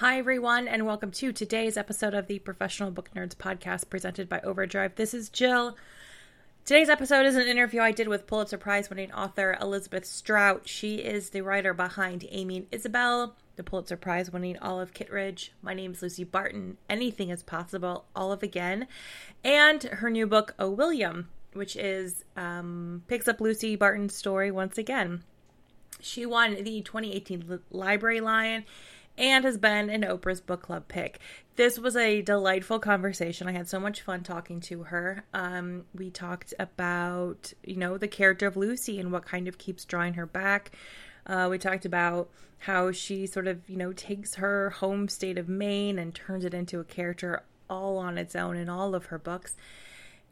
Hi, everyone, and welcome to today's episode of the Professional Book Nerds podcast presented by Overdrive. This is Jill. Today's episode is an interview I did with Pulitzer Prize winning author Elizabeth Strout. She is the writer behind Amy and Isabel, the Pulitzer Prize winning Olive Kitteridge. My name is Lucy Barton. Anything is possible, Olive again. And her new book, Oh William, which is um, picks up Lucy Barton's story once again. She won the 2018 Library Lion and has been an Oprah's book club pick. This was a delightful conversation. I had so much fun talking to her. Um, we talked about, you know, the character of Lucy and what kind of keeps drawing her back. Uh, we talked about how she sort of, you know, takes her home state of Maine and turns it into a character all on its own in all of her books.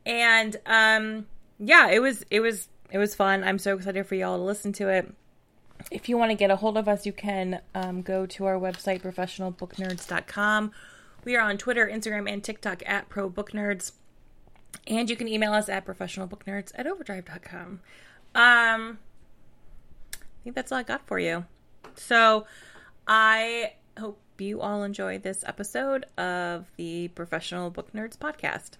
And um, yeah, it was it was it was fun. I'm so excited for y'all to listen to it if you want to get a hold of us, you can um, go to our website, professionalbooknerds.com. We are on Twitter, Instagram, and TikTok at ProBookNerds. And you can email us at professionalbooknerds at overdrive.com. Um, I think that's all I got for you. So I hope you all enjoy this episode of the Professional Book Nerds podcast.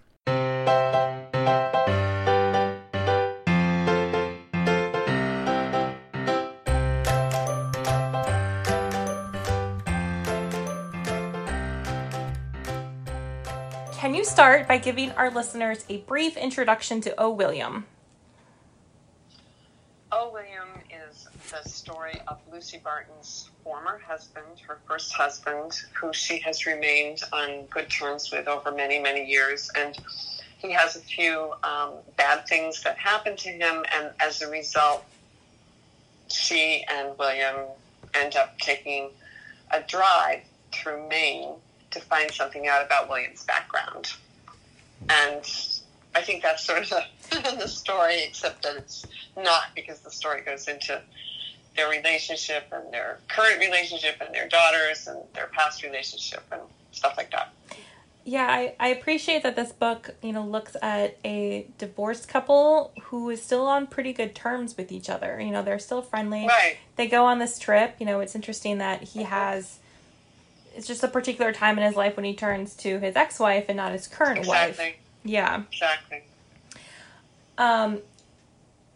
Start by giving our listeners a brief introduction to O. William? O. William is the story of Lucy Barton's former husband, her first husband, who she has remained on good terms with over many, many years. And he has a few um, bad things that happen to him, and as a result, she and William end up taking a drive through Maine to find something out about William's background. And I think that's sort of the, the story, except that it's not because the story goes into their relationship and their current relationship and their daughters and their past relationship and stuff like that. Yeah, I, I appreciate that this book, you know, looks at a divorced couple who is still on pretty good terms with each other. You know, they're still friendly. Right. They go on this trip. You know, it's interesting that he has it's just a particular time in his life when he turns to his ex-wife and not his current Exactly. wife. Yeah. Exactly. Um,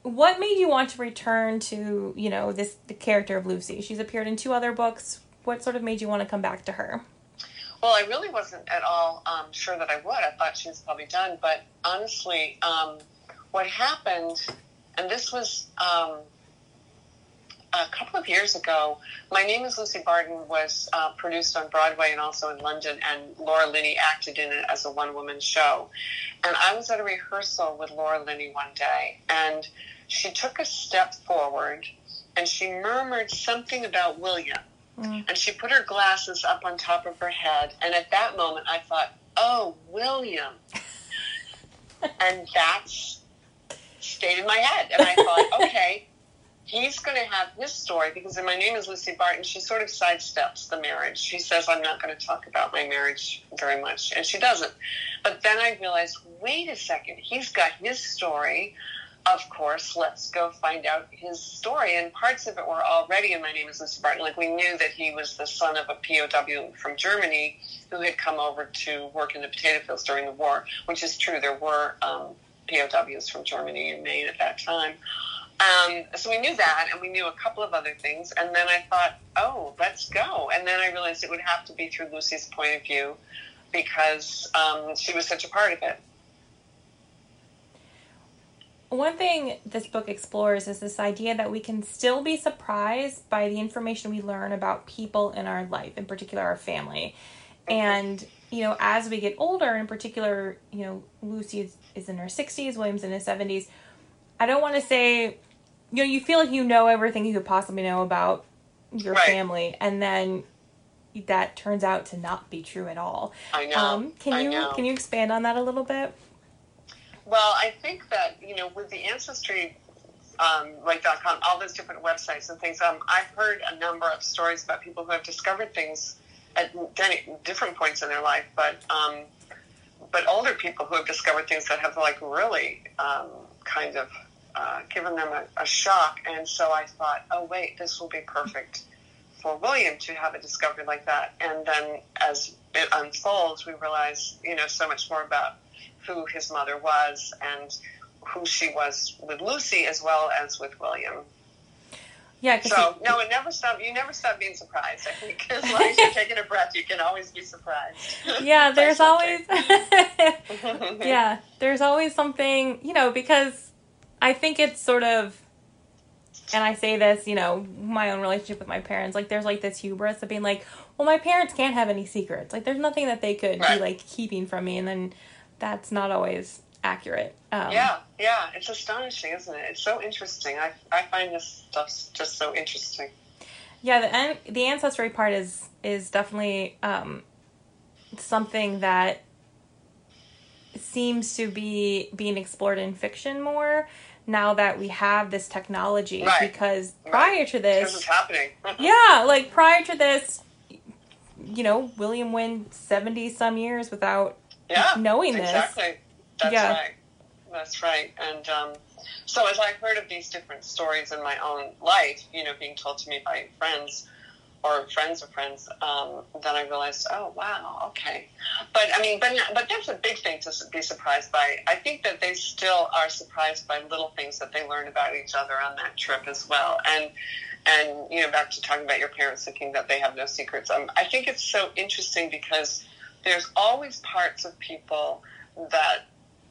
what made you want to return to you know this the character of Lucy? She's appeared in two other books. What sort of made you want to come back to her? Well, I really wasn't at all um, sure that I would. I thought she was probably done. But honestly, um, what happened, and this was um, a couple of years ago, My Name is Lucy Barton was uh, produced on Broadway and also in London, and Laura Linney acted in it as a one woman show. And I was at a rehearsal with Laura Linney one day, and she took a step forward and she murmured something about William. And she put her glasses up on top of her head. And at that moment, I thought, oh, William. and that's stayed in my head. And I thought, okay, he's going to have his story because in my name is Lucy Barton. She sort of sidesteps the marriage. She says, I'm not going to talk about my marriage very much. And she doesn't. But then I realized, wait a second, he's got his story. Of course, let's go find out his story. And parts of it were already in My Name is Lucy Barton. Like we knew that he was the son of a POW from Germany who had come over to work in the potato fields during the war, which is true. There were um, POWs from Germany in Maine at that time. Um, so we knew that, and we knew a couple of other things. And then I thought, oh, let's go. And then I realized it would have to be through Lucy's point of view because um, she was such a part of it. One thing this book explores is this idea that we can still be surprised by the information we learn about people in our life, in particular our family. And, you know, as we get older, in particular, you know, Lucy is, is in her 60s, William's in his 70s. I don't want to say, you know, you feel like you know everything you could possibly know about your Right. family. And then that turns out to not be true at all. I know. Um, can I you know. can you expand on that a little bit? Well, I think that you know with the ancestry. Um, like .com, all those different websites and things. Um, I've heard a number of stories about people who have discovered things at different points in their life, but um, but older people who have discovered things that have like really um, kind of uh, given them a, a shock. And so I thought, oh wait, this will be perfect for William to have a discovery like that. And then as it unfolds, we realize you know so much more about who his mother was and who she was with Lucy as well as with William. Yeah. So no, it never stop. You never stop being surprised. I think as long as you're taking a breath, you can always be surprised. yeah, there's always yeah, there's always something, you know, because I think it's sort of and I say this, you know, my own relationship with my parents, like there's like this hubris of being like, well, my parents can't have any secrets. Like there's nothing that they could Right. be like keeping from me and then that's not always accurate. Um, Yeah, yeah, it's astonishing, isn't it? It's so interesting. I I find this stuff just so interesting. Yeah, the an- the ancestry part is is definitely um, something that seems to be being explored in fiction more now that we have this technology. Right. Because Right. prior to This is this, happening. yeah, like prior to this, you know, William went seventy some years without yeah, knowing this. exactly. That's Yeah. right. That's right. And um, so, as I heard of these different stories in my own life, you know, being told to me by friends or friends of friends, um, then I realized, oh wow, okay. But I mean, but but that's a big thing to be surprised by. I think that they still are surprised by little things that they learn about each other on that trip as well. And and you know, back to talking about your parents thinking that they have no secrets. Um, I think it's so interesting because there's always parts of people that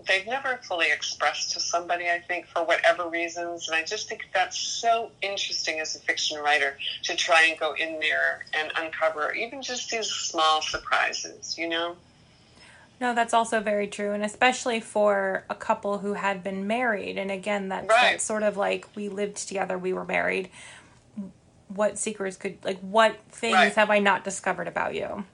they've never fully expressed to somebody, I think, for whatever reasons. And I just think that's so interesting as a fiction writer to try and go in there and uncover even just these small surprises, you know? No, that's also very true, and especially for a couple who had been married. And again, that's, Right. that's sort of like we lived together, we were married. What secrets could like what things Right. have I not discovered about you?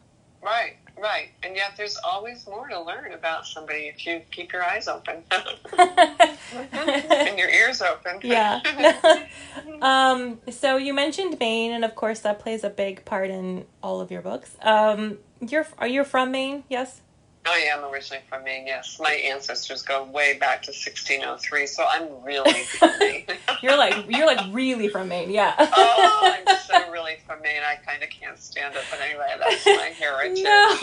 Right, right. And yet there's always more to learn about somebody if you keep your eyes open and your ears open. yeah. um. So you mentioned Maine, and of course that plays a big part in all of your books. Um. You're are you from Maine? Yes. I am originally from Maine, yes. My ancestors go way back to 1603, so I'm really from Maine. You're like you're like really from Maine. Yeah. oh, I'm so really from Maine. I kind of can't stand it, but anyway, that's my heritage. No.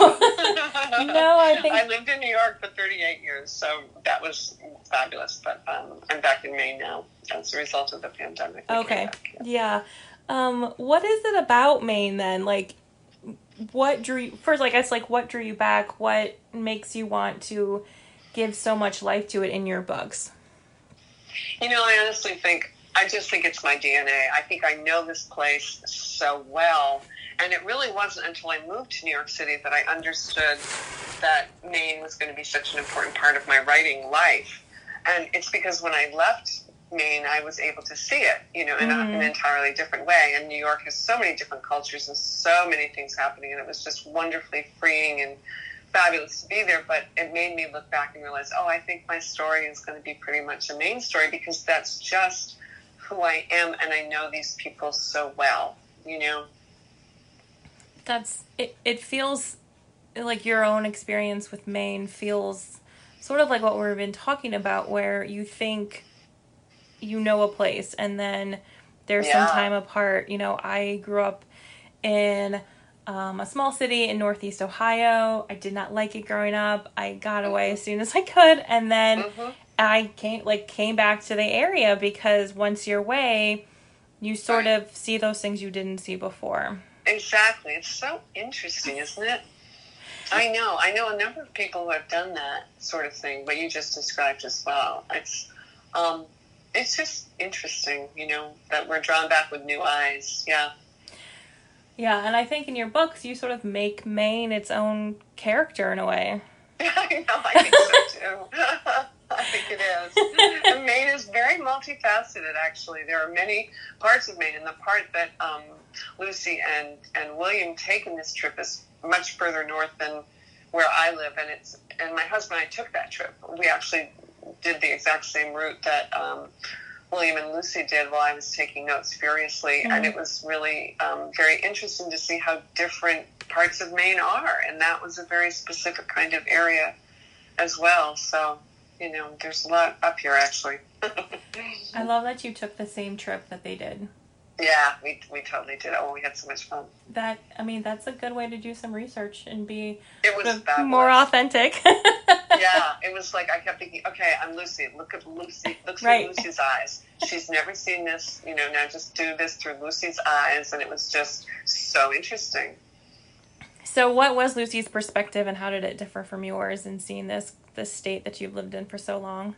No, I think- I lived in New York for 38 years, so that was fabulous. But um, I'm back in Maine now as a result of the pandemic. Okay. back, yeah. Yeah. Um, what is it about Maine then? Like, what drew you, first? I guess like what drew you back? What makes you want to give so much life to it in your books? You know, I honestly think I just think it's my DNA. I think I know this place so well, and it really wasn't until I moved to New York City that I understood that Maine was going to be such an important part of my writing life. And it's because when I left Maine, I was able to see it, you know, in a, an mm-hmm. entirely different way. And New York has so many different cultures and so many things happening, and it was just wonderfully freeing and fabulous to be there. But it made me look back and realize, oh, I think my story is going to be pretty much a Maine story because that's just who I am, and I know these people so well, you know. That's it. It feels like your own experience with Maine feels sort of like what we've been talking about, where you think you know a place and then there's Yeah. some time apart. You know, I grew up in um, a small city in Northeast Ohio. I did not like it growing up. I got away as soon as I could, and then Mhm. I came like came back to the area because once you're away, you sort Right. of see those things you didn't see before. Exactly. It's so interesting, isn't it? I know. I know a number of people who have done that sort of thing, but you just described as well. It's, um, it's just interesting, you know, that we're drawn back with new eyes. Yeah. Yeah, and I think in your books you sort of make Maine its own character in a way. I know. I think so too. I think it is. Maine is very multifaceted, actually. There are many parts of Maine, and the part that um, Lucy and, and William take in this trip is much further north than where I live, and it's and my husband and I took that trip. We actually did the exact same route that um, William and Lucy did while I was taking notes furiously, mm-hmm. and it was really um, very interesting to see how different parts of Maine are, and that was a very specific kind of area as well. So, you know, there's a lot up here actually. I love that you took the same trip that they did. Yeah, we, we totally did. Oh, we had so much fun. That I mean, that's a good way to do some research and be it was more authentic. yeah, it was like I kept thinking, okay, I'm Lucy. Look at Lucy. Look through right. Lucy's eyes. She's never seen this. You know, now just do this through Lucy's eyes, and it was just so interesting. So, what was Lucy's perspective, and how did it differ from yours in seeing this this state that you've lived in for so long?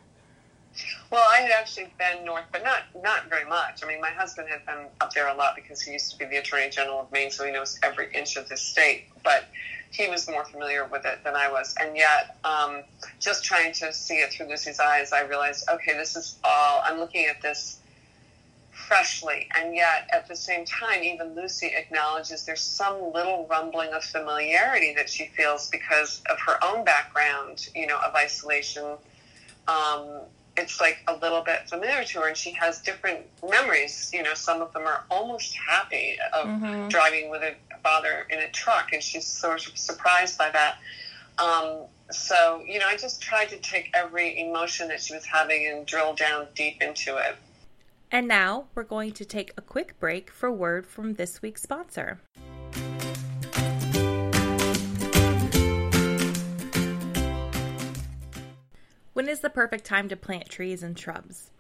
Well, I had actually been north, but not not very much. I mean, my husband had been up there a lot because he used to be the Attorney General of Maine, so he knows every inch of the state. But he was more familiar with it than I was, and yet, um, just trying to see it through Lucy's eyes, I realized, okay, this is all. I'm looking at this freshly, and yet at the same time, even Lucy acknowledges there's some little rumbling of familiarity that she feels because of her own background, you know, of isolation. Um, it's like a little bit familiar to her and she has different memories. You know some of them are almost happy of mm-hmm. driving with a father in a truck and she's sort of surprised by that. Um, so you know i just tried to take every emotion that she was having and drill down deep into it. And now we're going to take a quick break for word from this week's sponsor When is the perfect time to plant trees and shrubs?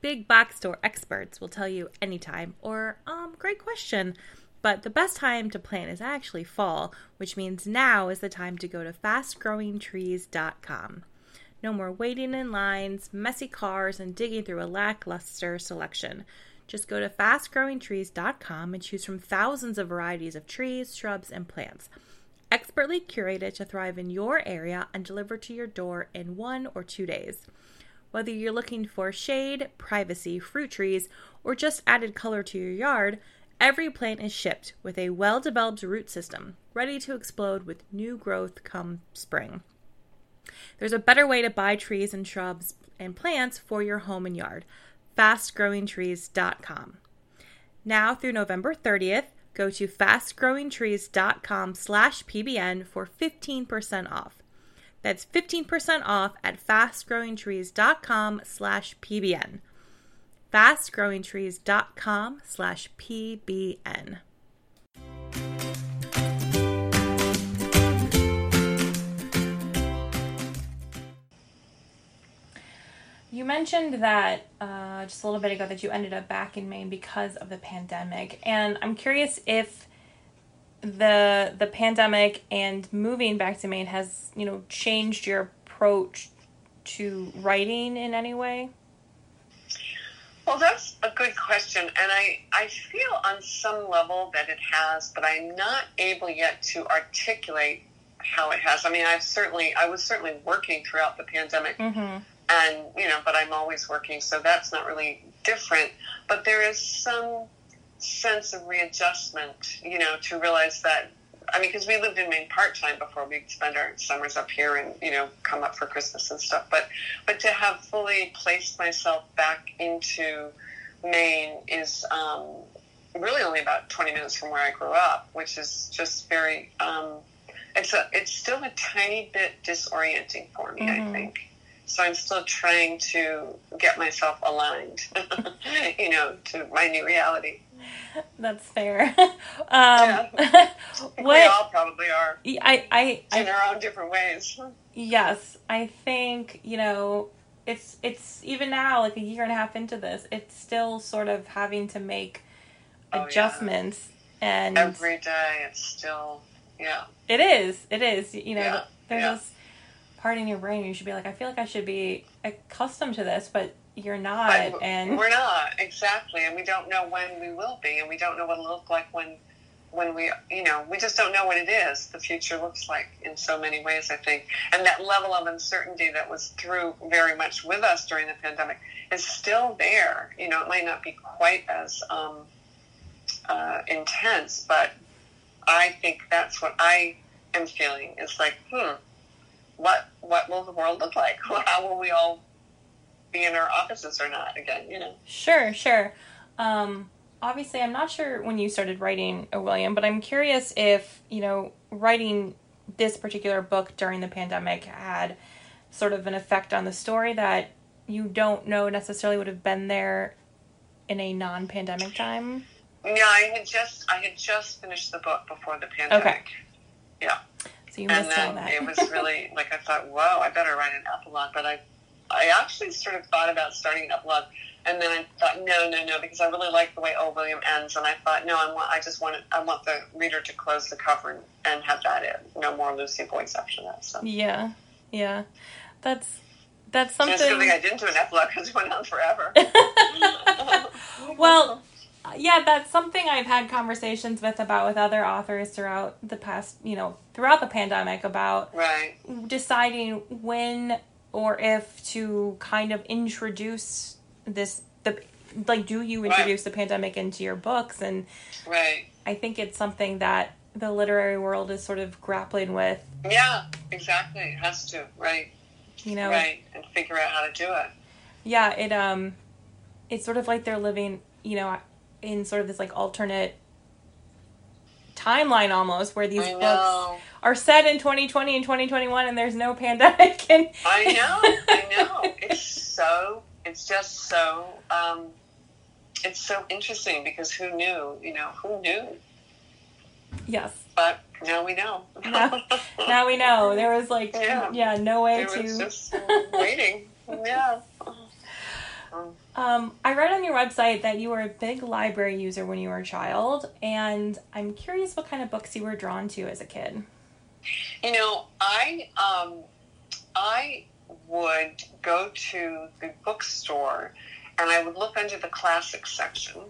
Big box store experts will tell you anytime, or, um, great question. But the best time to plant is actually fall, which means now is the time to go to fastgrowingtrees.com. No more waiting in lines, messy cars, and digging through a lackluster selection. Just go to fastgrowingtrees.com and choose from thousands of varieties of trees, shrubs, and plants expertly curated to thrive in your area and delivered to your door in one or two days. Whether you're looking for shade, privacy, fruit trees, or just added color to your yard, every plant is shipped with a well developed root system, ready to explode with new growth come spring. There's a better way to buy trees and shrubs and plants for your home and yard. FastGrowingTrees.com. Now through November 30th, go to fastgrowingtrees.com slash pbn for 15% off. That's 15% off at fastgrowingtrees.com slash pbn fastgrowingtrees.com slash pbn You mentioned that uh, just a little bit ago that you ended up back in Maine because of the pandemic, and I'm curious if the the pandemic and moving back to Maine has you know changed your approach to writing in any way. Well, that's a good question, and I I feel on some level that it has, but I'm not able yet to articulate how it has. I mean, I've certainly I was certainly working throughout the pandemic. Mm-hmm and you know, but I'm always working, so that's not really different. But there is some sense of readjustment, you know, to realize that. I mean, because we lived in Maine part time before we'd spend our summers up here and you know come up for Christmas and stuff. But but to have fully placed myself back into Maine is um, really only about 20 minutes from where I grew up, which is just very. Um, it's a it's still a tiny bit disorienting for me. Mm-hmm. I think. So I'm still trying to get myself aligned, you know, to my new reality. That's fair. Um, yeah. what, we all probably are. I, I, in I, our own different ways. Yes, I think you know it's it's even now like a year and a half into this, it's still sort of having to make adjustments oh, yeah. and every day it's still yeah. It is. It is. You know, yeah. there's yeah. this part in your brain you should be like i feel like i should be accustomed to this but you're not but and we're not exactly and we don't know when we will be and we don't know what it'll look like when when we, you know, we just don't know what it is. The future looks like in so many ways, I think, and that level of uncertainty that was through very much with us during the pandemic is still there. You know, it might not be quite as um, uh, intense, but I think that's what I am feeling. It's like, hmm, what what will the world look like? How will we all be in our offices or not again? You know. Sure, sure. Um, obviously, I'm not sure when you started writing, uh, William, but I'm curious if you know writing this particular book during the pandemic had sort of an effect on the story that you don't know necessarily would have been there in a non-pandemic time. Yeah, I had just I had just finished the book before the pandemic. Okay. Yeah. So you missed and then all that. it was really like I thought, whoa, I better write an epilogue. But I, I actually sort of thought about starting an epilogue, and then I thought, no, no, no, because I really like the way Old William ends, and I thought, no, I want, I just want, it, I want the reader to close the cover and, and have that in, no more Lucy Boyce after that. So yeah, yeah, that's that's something. It's a good thing I didn't do an epilogue because it went on forever. well, yeah, that's something I've had conversations with about with other authors throughout the past, you know, throughout the pandemic about right. deciding when or if to kind of introduce this the like do you introduce right. the pandemic into your books? And right. I think it's something that the literary world is sort of grappling with. Yeah exactly. It has to right. You know? Right and figure out how to do it. Yeah it um it's sort of like they're living you know in sort of this like alternate timeline almost where these books are set in 2020 and 2021 and there's no pandemic and I know I know. It's so it's just so um, it's so interesting because who knew you know who knew? Yes. But now we know. Now, now we know. There was like yeah, yeah no way there to was just waiting. Yeah um, I read on your website that you were a big library user when you were a child, and I'm curious what kind of books you were drawn to as a kid. You know, I um, I would go to the bookstore and I would look under the classics section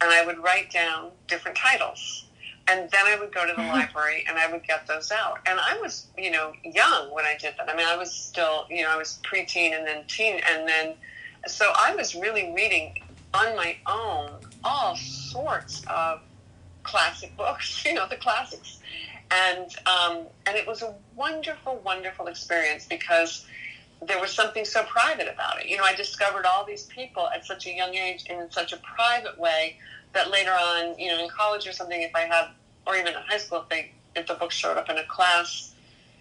and I would write down different titles. And then I would go to the library and I would get those out. And I was, you know, young when I did that. I mean, I was still, you know, I was preteen and then teen. And then, so I was really reading on my own all sorts of classic books, you know, the classics and um, and it was a wonderful, wonderful experience because there was something so private about it. You know, I discovered all these people at such a young age and in such a private way that later on, you know, in college or something, if I had, or even in high school, if they if the book showed up in a class,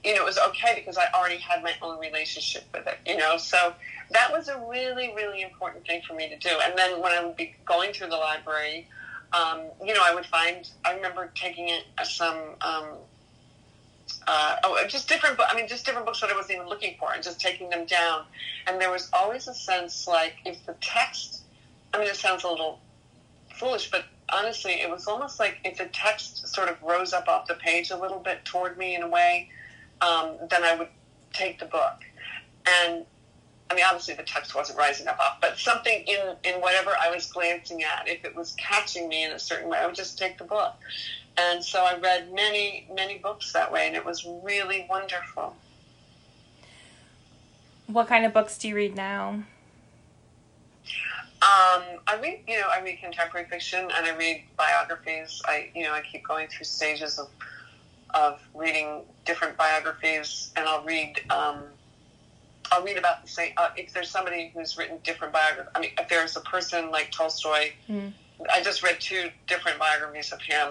you know, it was okay because I already had my own relationship with it. You know, so that was a really, really important thing for me to do. And then when I would be going through the library um, you know, I would find, I remember taking it some, um, uh, oh, just different, I mean, just different books that I wasn't even looking for and just taking them down. And there was always a sense like if the text, I mean, it sounds a little foolish, but honestly, it was almost like if the text sort of rose up off the page a little bit toward me in a way, um, then I would take the book. And I mean, obviously the text wasn't rising up off, but something in, in whatever I was glancing at, if it was catching me in a certain way, I would just take the book. And so I read many, many books that way, and it was really wonderful. What kind of books do you read now? Um, I read, you know, I read contemporary fiction and I read biographies. I, you know, I keep going through stages of of reading different biographies, and I'll read um, I'll read about the same. Uh, if there's somebody who's written different biographies, I mean, if there's a person like Tolstoy, mm. I just read two different biographies of him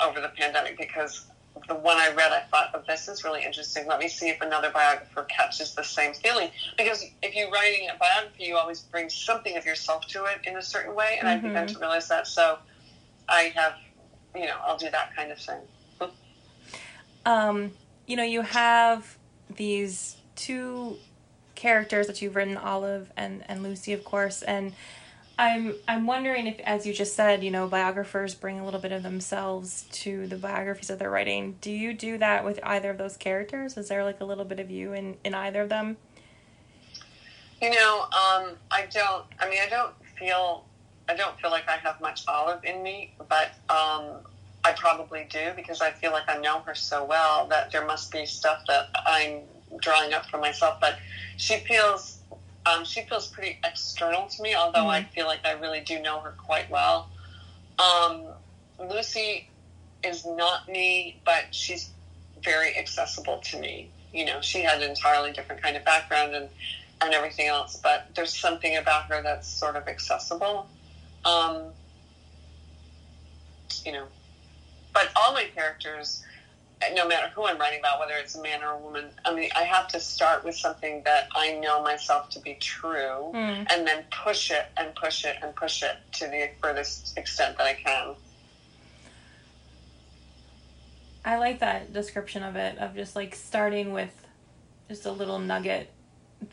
over the pandemic because the one I read, I thought, oh, this is really interesting. Let me see if another biographer catches the same feeling. Because if you're writing a biography, you always bring something of yourself to it in a certain way, and mm-hmm. I began to realize that. So I have, you know, I'll do that kind of thing. um, you know, you have these two characters that you've written, Olive and, and Lucy, of course. And I'm I'm wondering if, as you just said, you know, biographers bring a little bit of themselves to the biographies that they're writing. Do you do that with either of those characters? Is there like a little bit of you in in either of them? You know, um, I don't. I mean, I don't feel. I don't feel like I have much Olive in me, but um, I probably do because I feel like I know her so well that there must be stuff that I'm drawing up for myself. But she feels um, she feels pretty external to me, although I feel like I really do know her quite well. Um, Lucy is not me, but she's very accessible to me. You know, she had an entirely different kind of background and, and everything else, but there's something about her that's sort of accessible. Um, you know, but all my characters, no matter who I'm writing about, whether it's a man or a woman, I mean, I have to start with something that I know myself to be true, Mm. and then push it and push it and push it to the furthest extent that I can. I like that description of it, of just like starting with just a little nugget.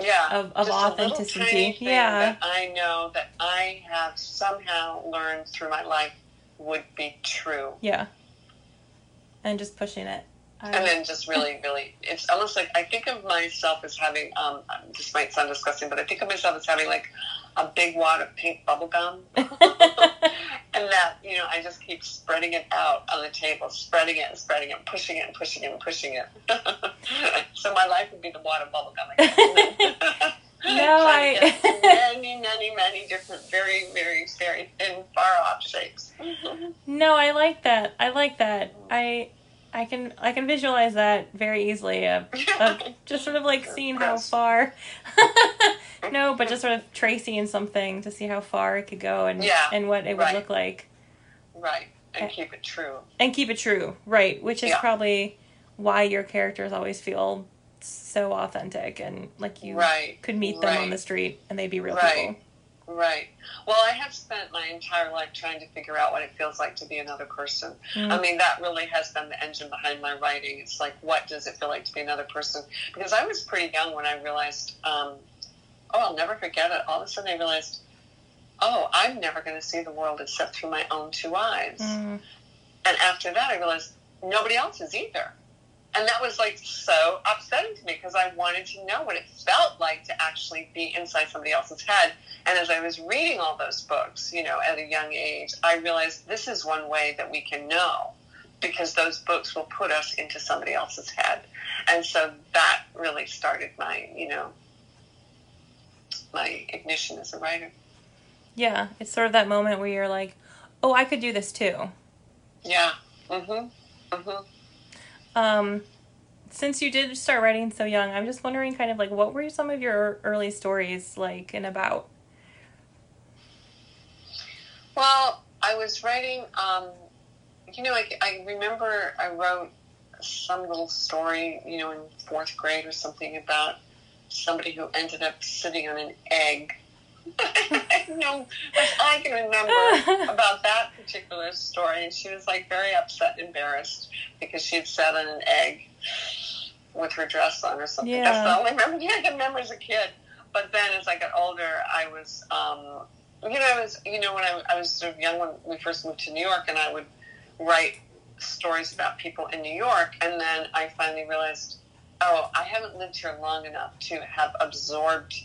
Yeah, Of- of authenticity. Yeah. that I know that I have somehow learned through my life would be true. Yeah. And just pushing it. I- and then just really, really, it's almost like I think of myself as having. Um, this might sound disgusting, but I think of myself as having like a big wad of pink bubble gum, and that you know I just keep spreading it out on the table, spreading it and spreading it, pushing it and pushing it and pushing it. so my life would be the wad of bubble gum. I. No, I- many, many, many different, very, very, very thin, far off shapes. No, I like that. I like that. I I can I can visualize that very easily of, of just sort of like seeing how far No, but just sort of tracing something to see how far it could go and Yeah, and what it would right. look like. right, and keep it true. And keep it true. Right, which is Yeah. probably why your characters always feel so authentic and like you Right, could meet them on the street and they'd be real Right. people. Right. Well, I have spent my entire life trying to figure out what it feels like to be another person. Mm. I mean, that really has been the engine behind my writing. It's like, what does it feel like to be another person? Because I was pretty young when I realized, um, oh, I'll never forget it. All of a sudden, I realized, oh, I'm never going to see the world except through my own two eyes. Mm. And after that, I realized nobody else is either. And that was like so upsetting to me because I wanted to know what it felt like to actually be inside somebody else's head. And as I was reading all those books, you know, at a young age, I realized this is one way that we can know because those books will put us into somebody else's head. And so that really started my, you know, my ignition as a writer. Yeah, it's sort of that moment where you're like, "Oh, I could do this too." Yeah. Mhm. Mhm. Um, since you did start writing so young, I'm just wondering, kind of like, what were some of your early stories like and about? Well, I was writing, um, you know, I, I remember I wrote some little story, you know, in fourth grade or something about somebody who ended up sitting on an egg. No, I can remember about that particular story, and she was like very upset, and embarrassed because she had sat on an egg with her dress on or something. Yeah. That's the only memory I can remember as a kid. But then, as I got older, I was, um, you know, I was, you know, when I, I was sort of young when we first moved to New York, and I would write stories about people in New York, and then I finally realized, oh, I haven't lived here long enough to have absorbed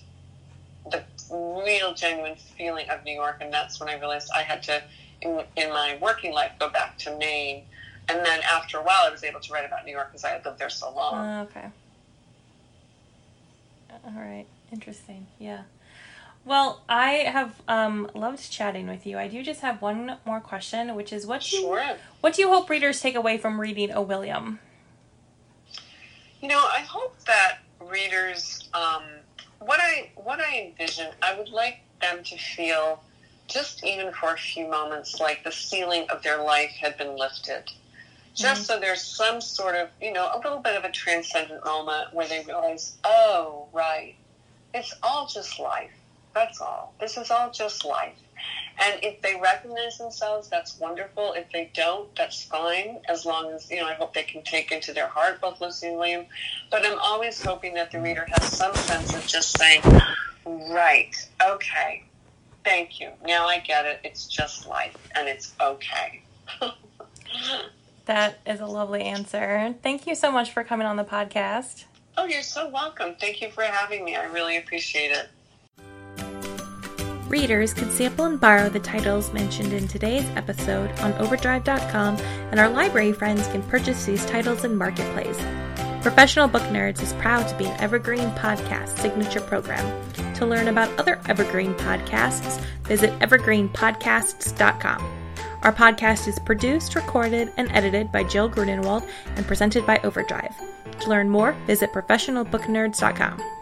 real genuine feeling of New York, and that's when I realized I had to, in, in my working life, go back to Maine. And then after a while, I was able to write about New York because I had lived there so long. Uh, okay. All right. Interesting. Yeah. Well, I have um, loved chatting with you. I do just have one more question, which is what do you, Sure. what do you hope readers take away from reading O. William? You know, I hope that readers, um, what I what I envision, I would like them to feel, just even for a few moments, like the ceiling of their life had been lifted. Just mm-hmm. so there's some sort of, you know, a little bit of a transcendent moment where they realize, oh, right, it's all just life. That's all. This is all just life. And if they recognize themselves, that's wonderful. If they don't, that's fine. As long as, you know, I hope they can take into their heart both Lucy and William. But I'm always hoping that the reader has some sense of just saying, right, okay, thank you. Now I get it. It's just life and it's okay. That is a lovely answer. Thank you so much for coming on the podcast. oh, you're so welcome. Thank you for having me. I really appreciate it. Readers can sample and borrow the titles mentioned in today's episode on Overdrive.com, and our library friends can purchase these titles in Marketplace. Professional Book Nerds is proud to be an Evergreen Podcast signature program. To learn about other Evergreen podcasts, visit evergreenpodcasts.com. Our podcast is produced, recorded, and edited by Jill Grunenwald and presented by Overdrive. To learn more, visit professionalbooknerds.com.